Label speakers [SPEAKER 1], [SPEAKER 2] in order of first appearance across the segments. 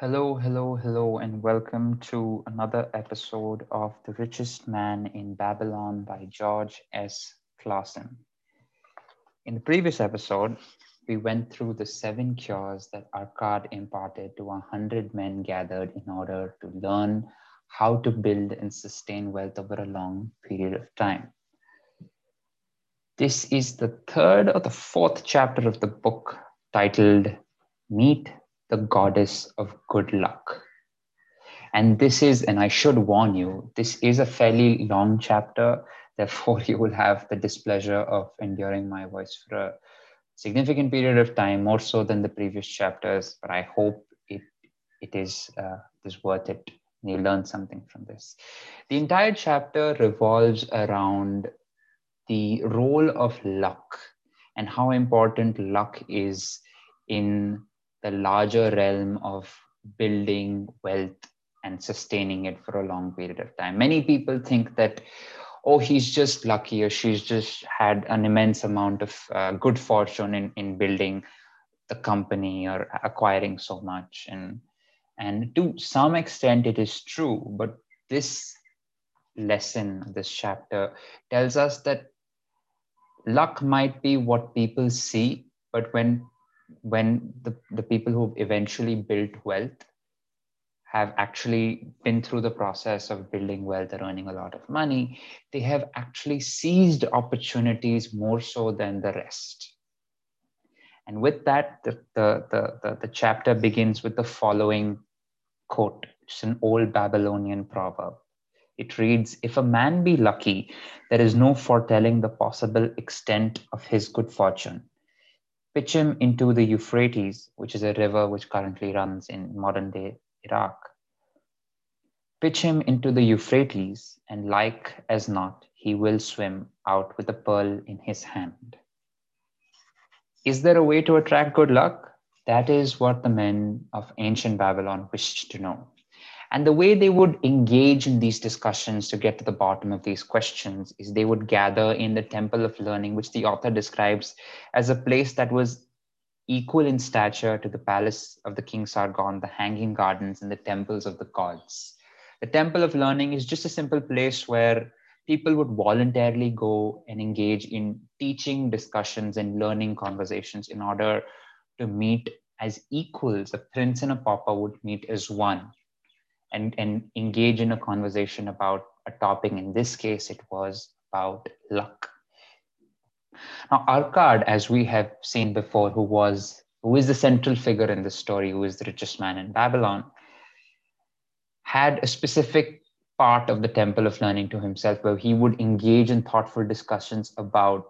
[SPEAKER 1] Hello, hello, hello, and welcome to another episode of The Richest Man in Babylon by George S. Clason. In the previous episode, we went through the seven cures that Arkad imparted to a hundred men gathered in order to learn how to build and sustain wealth over a long period of time. This is the third or the fourth chapter of the book titled Meet the goddess of good luck. And this is, and I should warn you, this is a fairly long chapter. Therefore, you will have the displeasure of enduring my voice for a significant period of time, more so than the previous chapters. But I hope it it is uh, is worth it. You learn something from this. The entire chapter revolves around the role of luck and how important luck is in the larger realm of building wealth and sustaining it for a long period of time. Many people think that, oh, he's just lucky or she's just had an immense amount of uh, good fortune in, in building the company or acquiring so much. And, and to some extent, it is true. But this lesson, this chapter, tells us that luck might be what people see, but when when the, the people who eventually built wealth have actually been through the process of building wealth or earning a lot of money, they have actually seized opportunities more so than the rest. And with that, the, the, the, the, the chapter begins with the following quote. It's an old Babylonian proverb. It reads If a man be lucky, there is no foretelling the possible extent of his good fortune pitch him into the Euphrates, which is a river which currently runs in modern day Iraq. Pitch him into the Euphrates, and like as not, he will swim out with a pearl in his hand. Is there a way to attract good luck? That is what the men of ancient Babylon wished to know. And the way they would engage in these discussions to get to the bottom of these questions is they would gather in the temple of learning, which the author describes as a place that was equal in stature to the palace of the king Sargon, the hanging gardens, and the temples of the gods. The temple of learning is just a simple place where people would voluntarily go and engage in teaching discussions and learning conversations in order to meet as equals. A prince and a pauper would meet as one and, and engage in a conversation about a topic. In this case, it was about luck. Now, Arkad, as we have seen before, who was who is the central figure in this story, who is the richest man in Babylon, had a specific part of the temple of learning to himself where he would engage in thoughtful discussions about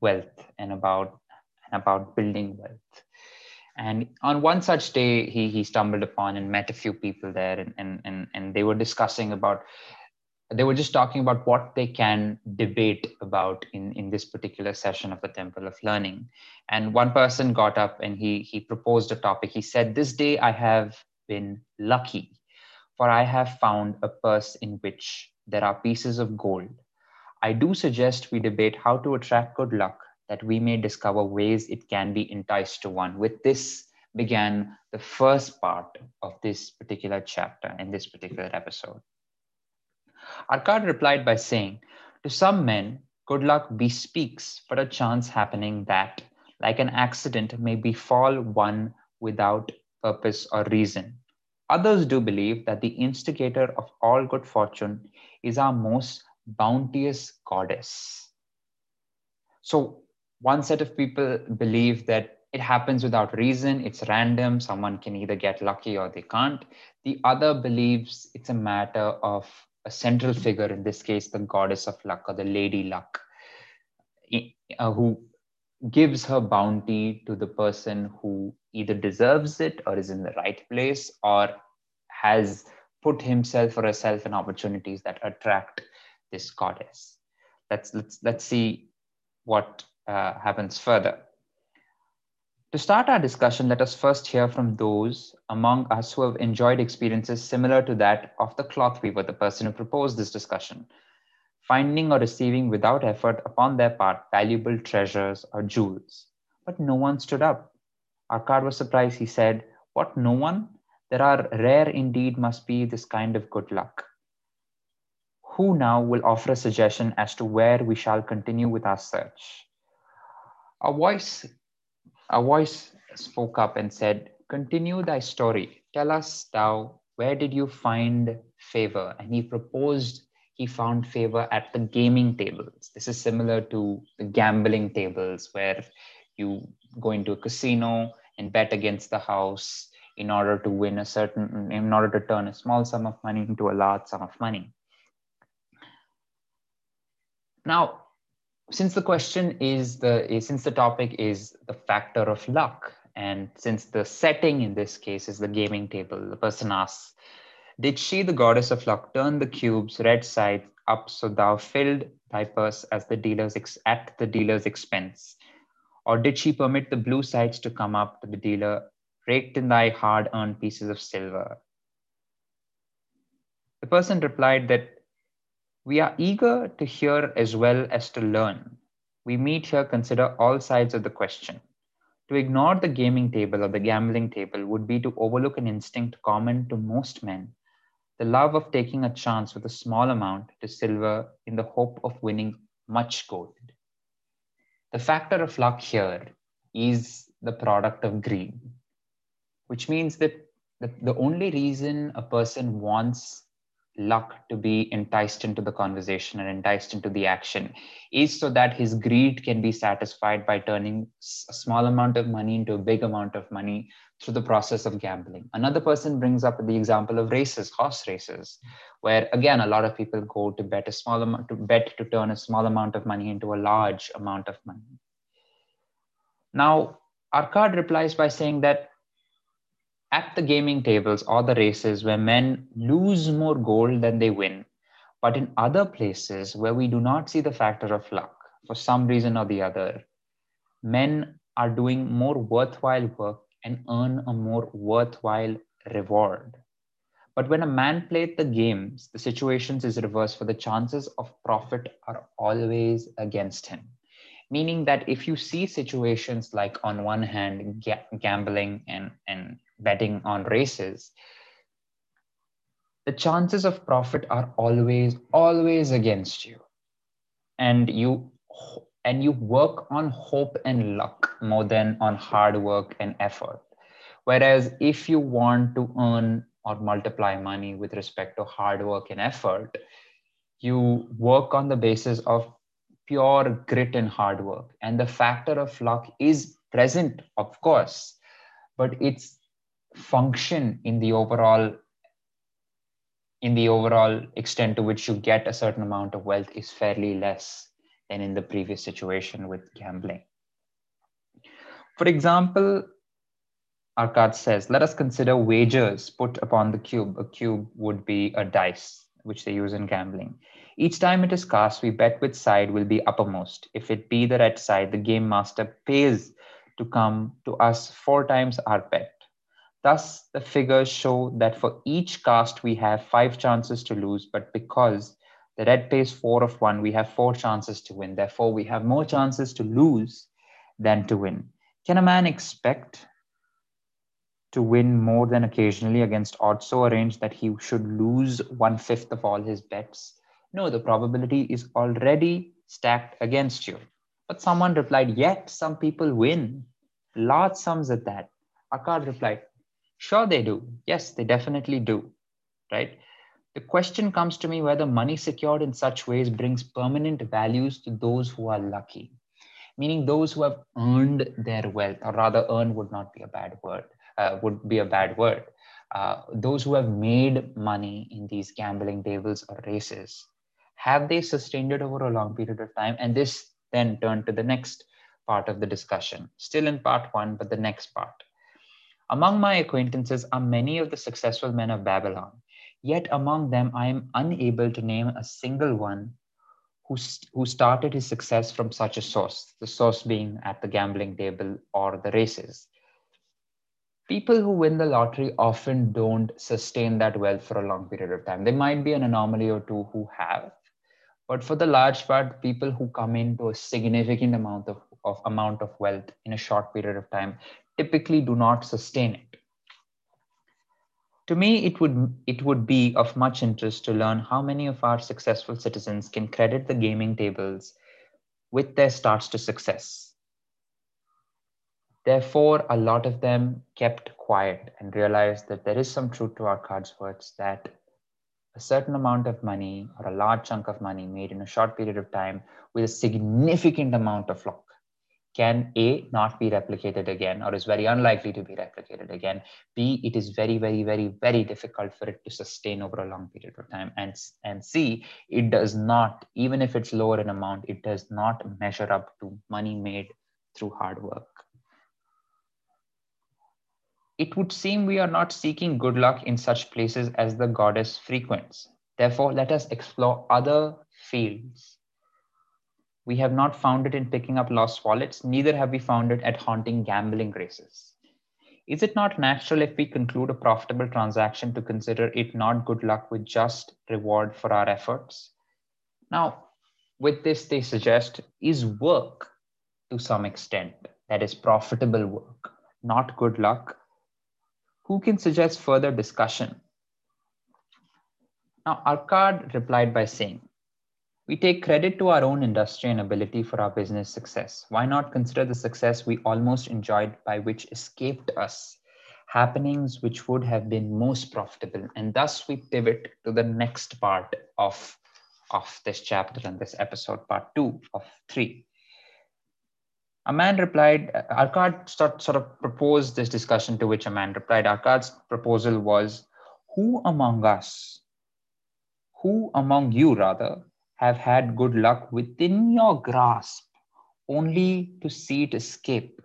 [SPEAKER 1] wealth and about and about building wealth and on one such day, he, he stumbled upon and met a few people there, and, and, and, and they were discussing about, they were just talking about what they can debate about in, in this particular session of the Temple of Learning. And one person got up and he, he proposed a topic. He said, This day I have been lucky, for I have found a purse in which there are pieces of gold. I do suggest we debate how to attract good luck that we may discover ways it can be enticed to one. With this began the first part of this particular chapter in this particular episode. Arkad replied by saying, To some men, good luck bespeaks for a chance happening that, like an accident, may befall one without purpose or reason. Others do believe that the instigator of all good fortune is our most bounteous goddess. So, one set of people believe that it happens without reason, it's random, someone can either get lucky or they can't. The other believes it's a matter of a central figure, in this case, the goddess of luck or the lady luck, uh, who gives her bounty to the person who either deserves it or is in the right place or has put himself or herself in opportunities that attract this goddess. Let's let's let's see what uh, happens further. To start our discussion, let us first hear from those among us who have enjoyed experiences similar to that of the cloth weaver, the person who proposed this discussion, finding or receiving without effort upon their part valuable treasures or jewels. But no one stood up. Arkad was surprised. He said, What, no one? There are rare indeed must be this kind of good luck. Who now will offer a suggestion as to where we shall continue with our search? A voice, a voice spoke up and said, Continue thy story. Tell us thou, where did you find favor? And he proposed he found favor at the gaming tables. This is similar to the gambling tables where you go into a casino and bet against the house in order to win a certain, in order to turn a small sum of money into a large sum of money. Now, since the question is the, since the topic is the factor of luck, and since the setting in this case is the gaming table, the person asks, did she, the goddess of luck, turn the cube's red side up so thou filled thy purse as the dealer's ex- at the dealer's expense? Or did she permit the blue sides to come up to the dealer, raked in thy hard earned pieces of silver? The person replied that we are eager to hear as well as to learn. We meet here consider all sides of the question. To ignore the gaming table or the gambling table would be to overlook an instinct common to most men the love of taking a chance with a small amount to silver in the hope of winning much gold. The factor of luck here is the product of greed, which means that the, the only reason a person wants luck to be enticed into the conversation and enticed into the action is so that his greed can be satisfied by turning a small amount of money into a big amount of money through the process of gambling. Another person brings up the example of races, horse races, where again a lot of people go to bet a small amount to bet to turn a small amount of money into a large amount of money. Now, Arkad replies by saying that at the gaming tables or the races where men lose more gold than they win, but in other places where we do not see the factor of luck for some reason or the other, men are doing more worthwhile work and earn a more worthwhile reward. But when a man played the games, the situations is reversed for the chances of profit are always against him. Meaning that if you see situations like on one hand, ga- gambling and, and betting on races, the chances of profit are always, always against you. And you and you work on hope and luck more than on hard work and effort. Whereas if you want to earn or multiply money with respect to hard work and effort, you work on the basis of pure grit and hard work. And the factor of luck is present, of course, but its function in the overall in the overall extent to which you get a certain amount of wealth is fairly less than in the previous situation with gambling. For example, Arkad says, let us consider wagers put upon the cube. A cube would be a dice, which they use in gambling. Each time it is cast, we bet which side will be uppermost. If it be the red side, the game master pays to come to us four times our bet. Thus, the figures show that for each cast, we have five chances to lose, but because the red pays four of one, we have four chances to win. Therefore, we have more chances to lose than to win. Can a man expect to win more than occasionally against odds so arranged that he should lose one fifth of all his bets? No, the probability is already stacked against you. But someone replied, Yet some people win. Large sums at that. Arkad replied, Sure, they do. Yes, they definitely do. Right? The question comes to me whether money secured in such ways brings permanent values to those who are lucky, meaning those who have earned their wealth, or rather, earn would not be a bad word, uh, would be a bad word. Uh, those who have made money in these gambling tables or races, have they sustained it over a long period of time? And this then turned to the next part of the discussion, still in part one, but the next part. Among my acquaintances are many of the successful men of Babylon, yet among them I am unable to name a single one who, who started his success from such a source, the source being at the gambling table or the races. People who win the lottery often don't sustain that wealth for a long period of time. There might be an anomaly or two who have, but for the large part, people who come into a significant amount of, of amount of wealth in a short period of time typically do not sustain it. To me, it would, it would be of much interest to learn how many of our successful citizens can credit the gaming tables with their starts to success. Therefore, a lot of them kept quiet and realized that there is some truth to Arkad's words that a certain amount of money or a large chunk of money made in a short period of time with a significant amount of luck can A, not be replicated again or is very unlikely to be replicated again. B, it is very, very, very, very difficult for it to sustain over a long period of time. And, and C, it does not, even if it's lower in amount, it does not measure up to money made through hard work. It would seem we are not seeking good luck in such places as the goddess frequents. Therefore, let us explore other fields we have not found it in picking up lost wallets, neither have we found it at haunting gambling races. Is it not natural if we conclude a profitable transaction to consider it not good luck with just reward for our efforts? Now, with this, they suggest is work to some extent, that is profitable work, not good luck. Who can suggest further discussion? Now, Arkad replied by saying, we take credit to our own industry and ability for our business success. Why not consider the success we almost enjoyed by which escaped us, happenings which would have been most profitable? And thus we pivot to the next part of, of this chapter and this episode, part two of three. A man replied, Arkad sort, sort of proposed this discussion to which a man replied, Arkad's proposal was, who among us, who among you rather, have had good luck within your grasp, only to see it escape.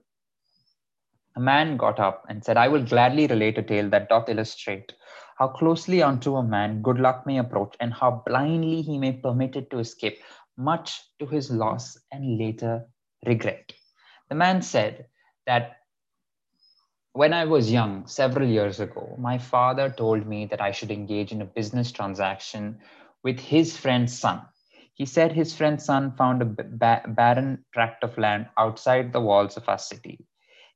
[SPEAKER 1] A man got up and said, I will gladly relate a tale that doth illustrate how closely unto a man good luck may approach and how blindly he may permit it to escape, much to his loss and later regret. The man said that when I was young, several years ago, my father told me that I should engage in a business transaction with his friend's son. He said his friend's son found a ba- barren tract of land outside the walls of our city.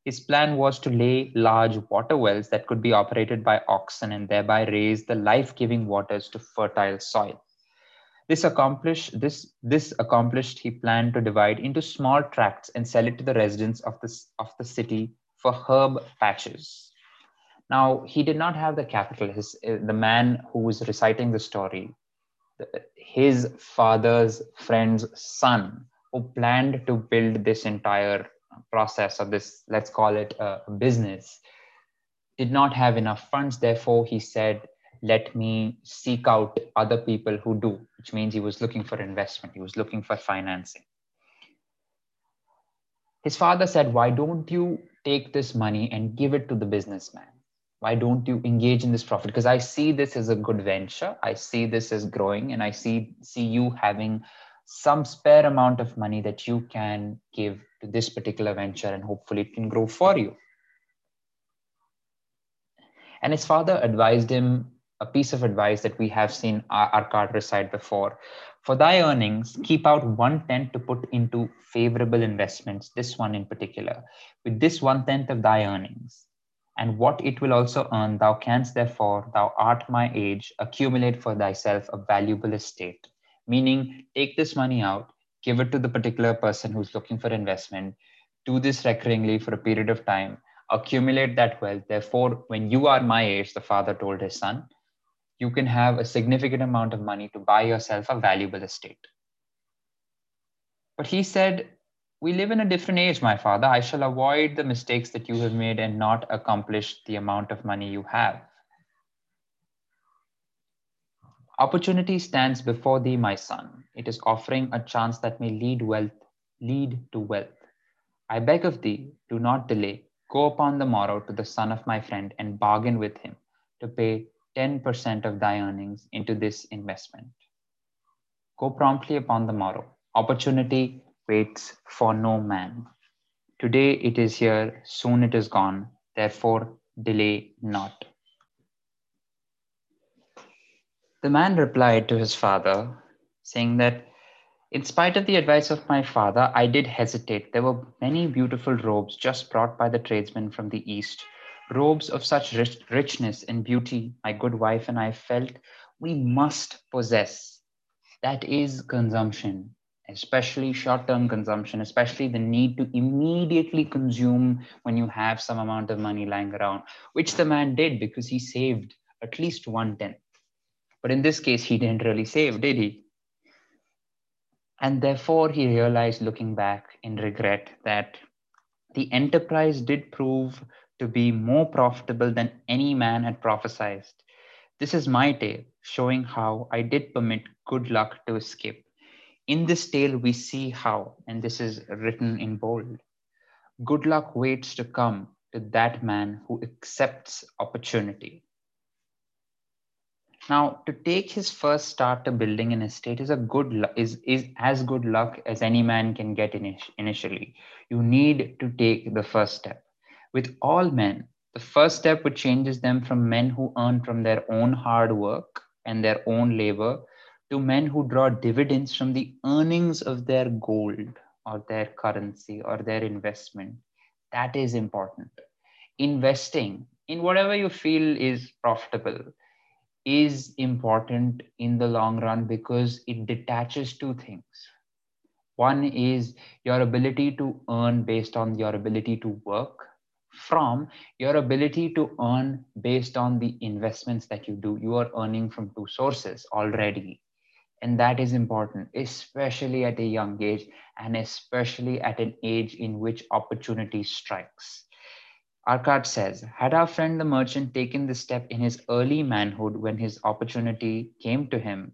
[SPEAKER 1] His plan was to lay large water wells that could be operated by oxen and thereby raise the life-giving waters to fertile soil. This accomplished, this, this accomplished, he planned to divide into small tracts and sell it to the residents of the, of the city for herb patches. Now, he did not have the capital. His, eh, the man who was reciting the story his father's friend's son who planned to build this entire process of this let's call it a business did not have enough funds. Therefore he said let me seek out other people who do which means he was looking for investment. He was looking for financing. His father said why don't you take this money and give it to the businessman why don't you engage in this profit because i see this as a good venture i see this as growing and i see see you having some spare amount of money that you can give to this particular venture and hopefully it can grow for you and his father advised him a piece of advice that we have seen Arkad recite before. For thy earnings, keep out one tenth to put into favorable investments, this one in particular. With this one tenth of thy earnings, and what it will also earn, thou canst therefore, thou art my age, accumulate for thyself a valuable estate. Meaning, take this money out, give it to the particular person who's looking for investment, do this recurringly for a period of time, accumulate that wealth. Therefore, when you are my age, the father told his son, you can have a significant amount of money to buy yourself a valuable estate. But he said, we live in a different age, my father. I shall avoid the mistakes that you have made and not accomplish the amount of money you have. Opportunity stands before thee, my son. It is offering a chance that may lead wealth, lead to wealth. I beg of thee, do not delay. Go upon the morrow to the son of my friend and bargain with him to pay 10% of thy earnings into this investment. Go promptly upon the morrow. Opportunity waits for no man. Today it is here, soon it is gone, therefore delay not. The man replied to his father, saying that, In spite of the advice of my father, I did hesitate. There were many beautiful robes just brought by the tradesmen from the east, robes of such rich, richness and beauty, my good wife and I felt we must possess. That is consumption, especially short term consumption, especially the need to immediately consume when you have some amount of money lying around, which the man did because he saved at least one tenth. But in this case, he didn't really save, did he? And therefore, he realized, looking back in regret, that the enterprise did prove to be more profitable than any man had prophesied. This is my tale, showing how I did permit good luck to escape. In this tale, we see how, and this is written in bold good luck waits to come to that man who accepts opportunity. Now, to take his first start to building an estate is a good is is as good luck as any man can get initially. You need to take the first step. With all men, the first step which changes them from men who earn from their own hard work and their own labor to men who draw dividends from the earnings of their gold or their currency or their investment. That is important. Investing in whatever you feel is profitable is important in the long run because it detaches two things. One is your ability to earn based on your ability to work from your ability to earn based on the investments that you do. You are earning from two sources already. And that is important, especially at a young age and especially at an age in which opportunity strikes. Arkad says, had our friend the merchant taken this step in his early manhood when his opportunity came to him,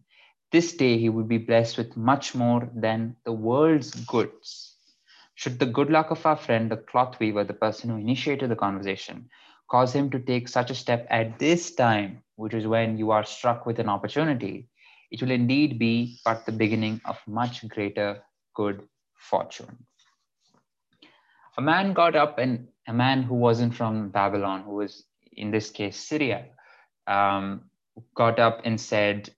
[SPEAKER 1] this day he would be blessed with much more than the world's goods. Should the good luck of our friend, the cloth weaver, the person who initiated the conversation, cause him to take such a step at this time, which is when you are struck with an opportunity, it will indeed be but the beginning of much greater good fortune. A man got up and a man who wasn't from Babylon, who was in this case Syria, um, got up and said,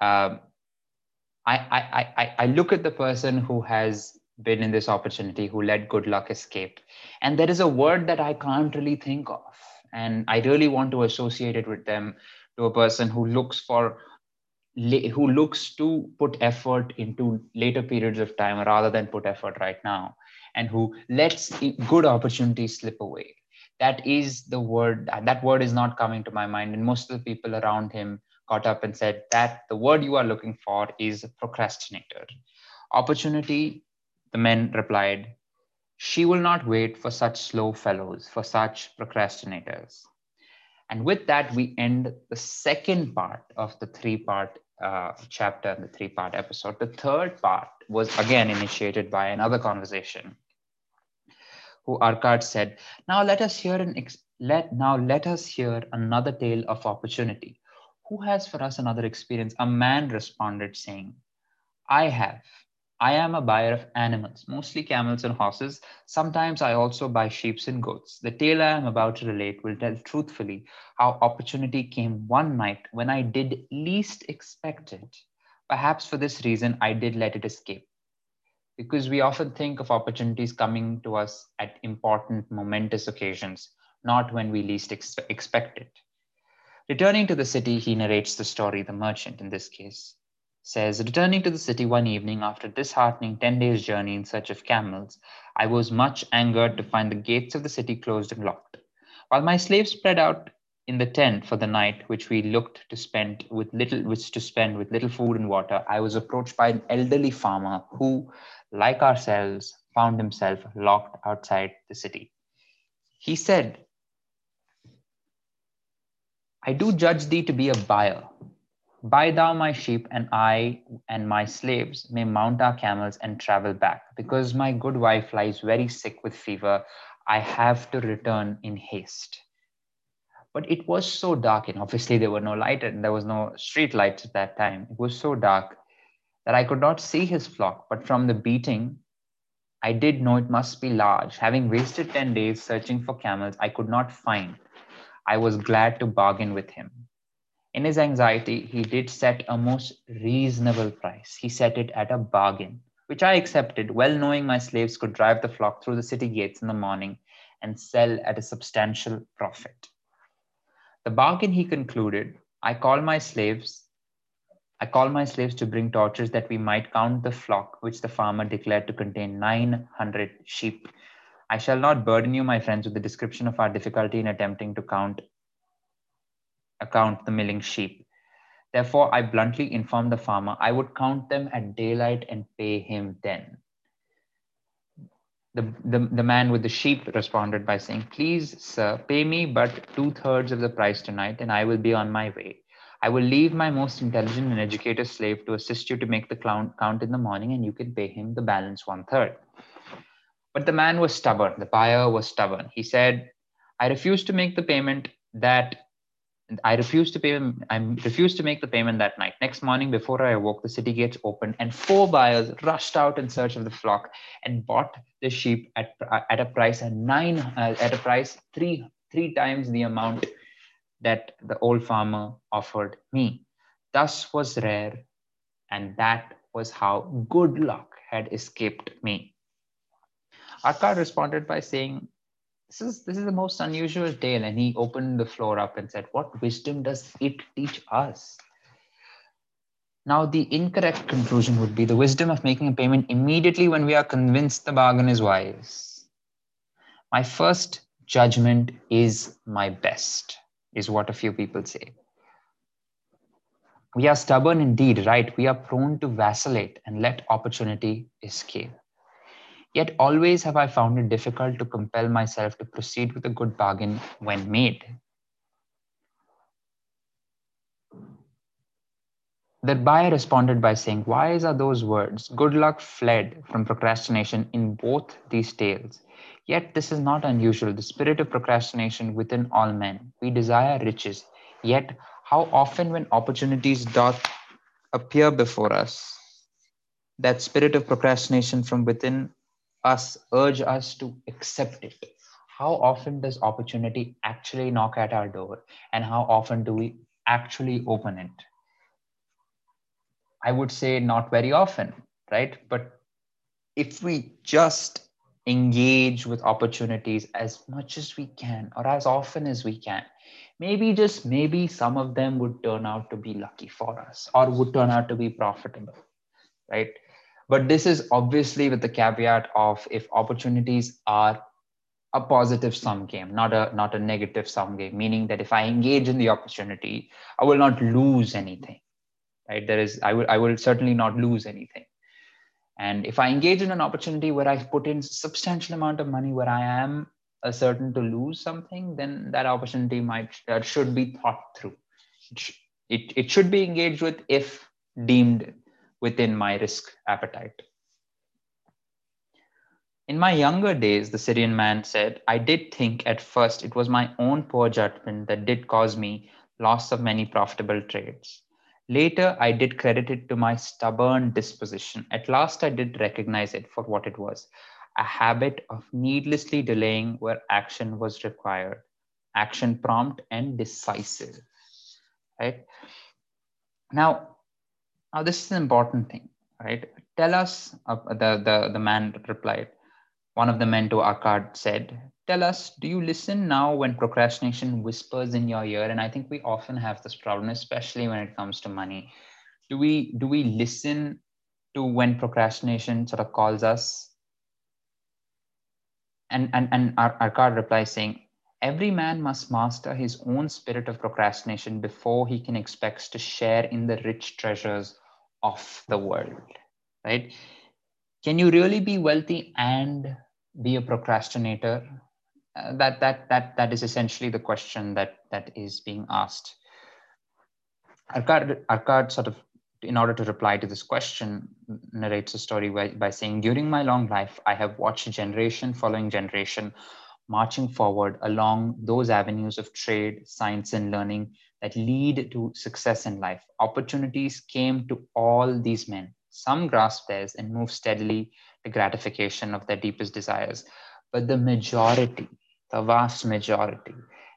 [SPEAKER 1] uh, I, I, I, I look at the person who has been in this opportunity, who let good luck escape. And there is a word that I can't really think of. And I really want to associate it with them to a person who looks for who looks to put effort into later periods of time rather than put effort right now and who lets good opportunities slip away. That is the word that word is not coming to my mind and most of the people around him got up and said that the word you are looking for is procrastinator. Opportunity the men replied she will not wait for such slow fellows for such procrastinators and with that we end the second part of the three part uh, chapter and the three part episode. The third part was again initiated by another conversation who Arkad said, now let us hear an ex- let now let us hear another tale of opportunity. Who has for us another experience? A man responded, saying, I have. I am a buyer of animals, mostly camels and horses. Sometimes I also buy sheep and goats. The tale I am about to relate will tell truthfully how opportunity came one night when I did least expect it. Perhaps for this reason, I did let it escape. Because we often think of opportunities coming to us at important, momentous occasions, not when we least ex- expect it. Returning to the city, he narrates the story, the merchant in this case says, Returning to the city one evening after a disheartening 10 days' journey in search of camels, I was much angered to find the gates of the city closed and locked. While my slaves spread out in the tent for the night, which we looked to spend with little which to spend with little food and water, I was approached by an elderly farmer who, like ourselves, found himself locked outside the city. He said, I do judge thee to be a buyer Buy thou my sheep, and I and my slaves may mount our camels and travel back. Because my good wife lies very sick with fever, I have to return in haste. But it was so dark, and obviously there were no light, and there was no street lights at that time. It was so dark that I could not see his flock. But from the beating, I did know it must be large. Having wasted 10 days searching for camels, I could not find. I was glad to bargain with him. In his anxiety, he did set a most reasonable price. He set it at a bargain, which I accepted, well knowing my slaves could drive the flock through the city gates in the morning and sell at a substantial profit. The bargain he concluded I call my slaves. I call my slaves to bring torches that we might count the flock which the farmer declared to contain 900 sheep. I shall not burden you, my friends, with the description of our difficulty in attempting to count account the milling sheep. Therefore, I bluntly informed the farmer I would count them at daylight and pay him then. The, the, the man with the sheep responded by saying, Please, sir, pay me but two thirds of the price tonight, and I will be on my way. I will leave my most intelligent and educated slave to assist you to make the count, count in the morning, and you can pay him the balance one third. But the man was stubborn. The buyer was stubborn. He said, I refuse to make the payment that I refused to pay. I refused to make the payment that night. Next morning, before I awoke, the city gates opened, and four buyers rushed out in search of the flock and bought the sheep at, at a price at nine uh, at a price three three times the amount that the old farmer offered me. Thus was rare, and that was how good luck had escaped me. Arkad responded by saying, this is this is the most unusual tale and he opened the floor up and said what wisdom does it teach us? Now the incorrect conclusion would be the wisdom of making a payment immediately when we are convinced the bargain is wise. My first judgment is my best is what a few people say. We are stubborn indeed right? We are prone to vacillate and let opportunity escape Yet always have I found it difficult to compel myself to proceed with a good bargain when made. The buyer responded by saying, Wise are those words. Good luck fled from procrastination in both these tales. Yet this is not unusual. The spirit of procrastination within all men. We desire riches. Yet how often when opportunities doth appear before us, that spirit of procrastination from within us urge us to accept it. How often does opportunity actually knock at our door? And how often do we actually open it? I would say not very often right? But if we just engage with opportunities as much as we can or as often as we can maybe just maybe some of them would turn out to be lucky for us or would turn out to be profitable right but this is obviously with the caveat of if opportunities are a positive sum game not a not a negative sum game meaning that if i engage in the opportunity i will not lose anything right? There is i will i will certainly not lose anything. And if i engage in an opportunity where i put in substantial amount of money where i am certain to lose something then that opportunity might that should be thought through. It, it, it should be engaged with if deemed within my risk appetite. In my younger days, the Syrian man said, I did think at first it was my own poor judgment that did cause me loss of many profitable trades. Later, I did credit it to my stubborn disposition. At last, I did recognize it for what it was a habit of needlessly delaying where action was required, action prompt and decisive. Right? Now, now, this is an important thing, right? Tell us, uh, the, the, the man replied. One of the men to Arkad said, Tell us, do you listen now when procrastination whispers in your ear? And I think we often have this problem, especially when it comes to money. Do we do we listen to when procrastination sort of calls us? And and and Arkad replies saying, Every man must master his own spirit of procrastination before he can expect to share in the rich treasures of the world, right? Can you really be wealthy and be a procrastinator? Uh, that that that that is essentially the question that that is being asked. Arkad, Arkad sort of, in order to reply to this question, narrates a story by, by saying, "During my long life, I have watched generation following generation." marching forward along those avenues of trade, science, and learning that lead to success in life. Opportunities came to all these men. Some grasped theirs and moved steadily to gratification of their deepest desires. But the majority, the vast majority,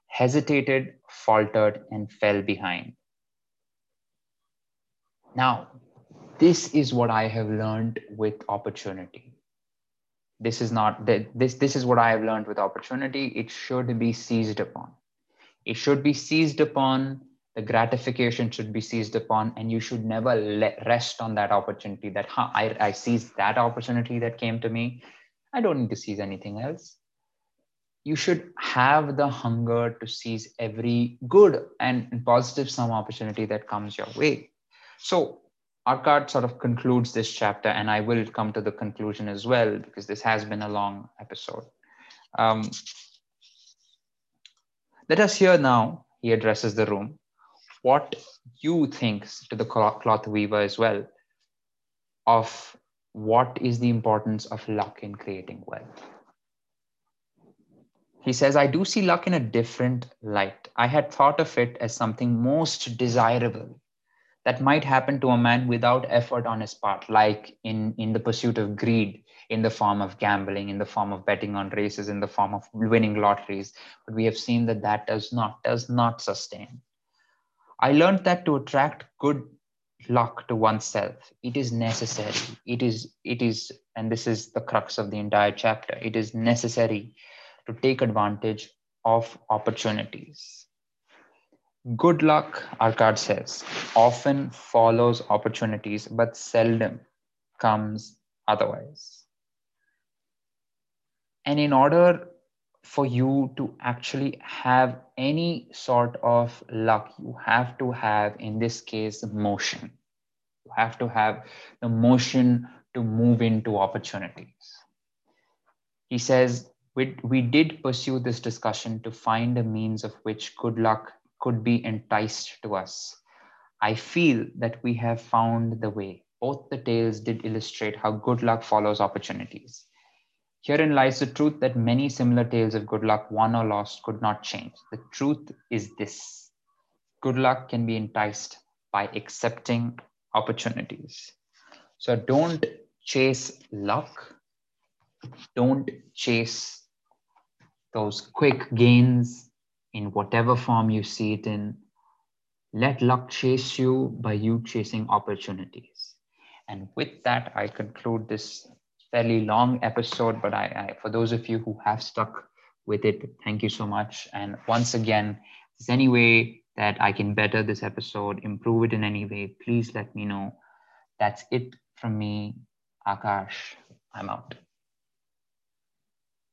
[SPEAKER 1] hesitated, faltered, and fell behind. Now, this is what I have learned with opportunity. this is not this this is what i have learned with opportunity it should be seized upon it should be seized upon the gratification should be seized upon and you should never let rest on that opportunity that huh, I, I seized that opportunity that came to me. I don't need to seize anything else. You should have the hunger to seize every good and positive some opportunity that comes your way. So Arkad sort of concludes this chapter, and I will come to the conclusion as well because this has been a long episode. Um, let us hear now, he addresses the room, what you think to the cloth weaver as well of what is the importance of luck in creating wealth. He says, I do see luck in a different light. I had thought of it as something most desirable that might happen to a man without effort on his part, like in, in the pursuit of greed, in the form of gambling, in the form of betting on races, in the form of winning lotteries. But we have seen that that does not does not sustain. I learned that to attract good luck to oneself, it is necessary. It is it is, and this is the crux of the entire chapter. It is necessary to take advantage of opportunities Good luck, Arkad says, often follows opportunities, but seldom comes otherwise. And in order for you to actually have any sort of luck, you have to have, in this case, motion. You have to have the motion to move into opportunities. He says, we, we did pursue this discussion to find a means of which good luck could be enticed to us. I feel that we have found the way. Both the tales did illustrate how good luck follows opportunities. Herein lies the truth that many similar tales of good luck, won or lost, could not change. The truth is this good luck can be enticed by accepting opportunities. So don't chase luck, don't chase those quick gains in whatever form you see it in. Let luck chase you by you chasing opportunities. And with that, I conclude this fairly long episode. But I, I for those of you who have stuck with it, thank you so much. And once again, if there's any way that I can better this episode, improve it in any way, please let me know. That's it from me, Akash. I'm out.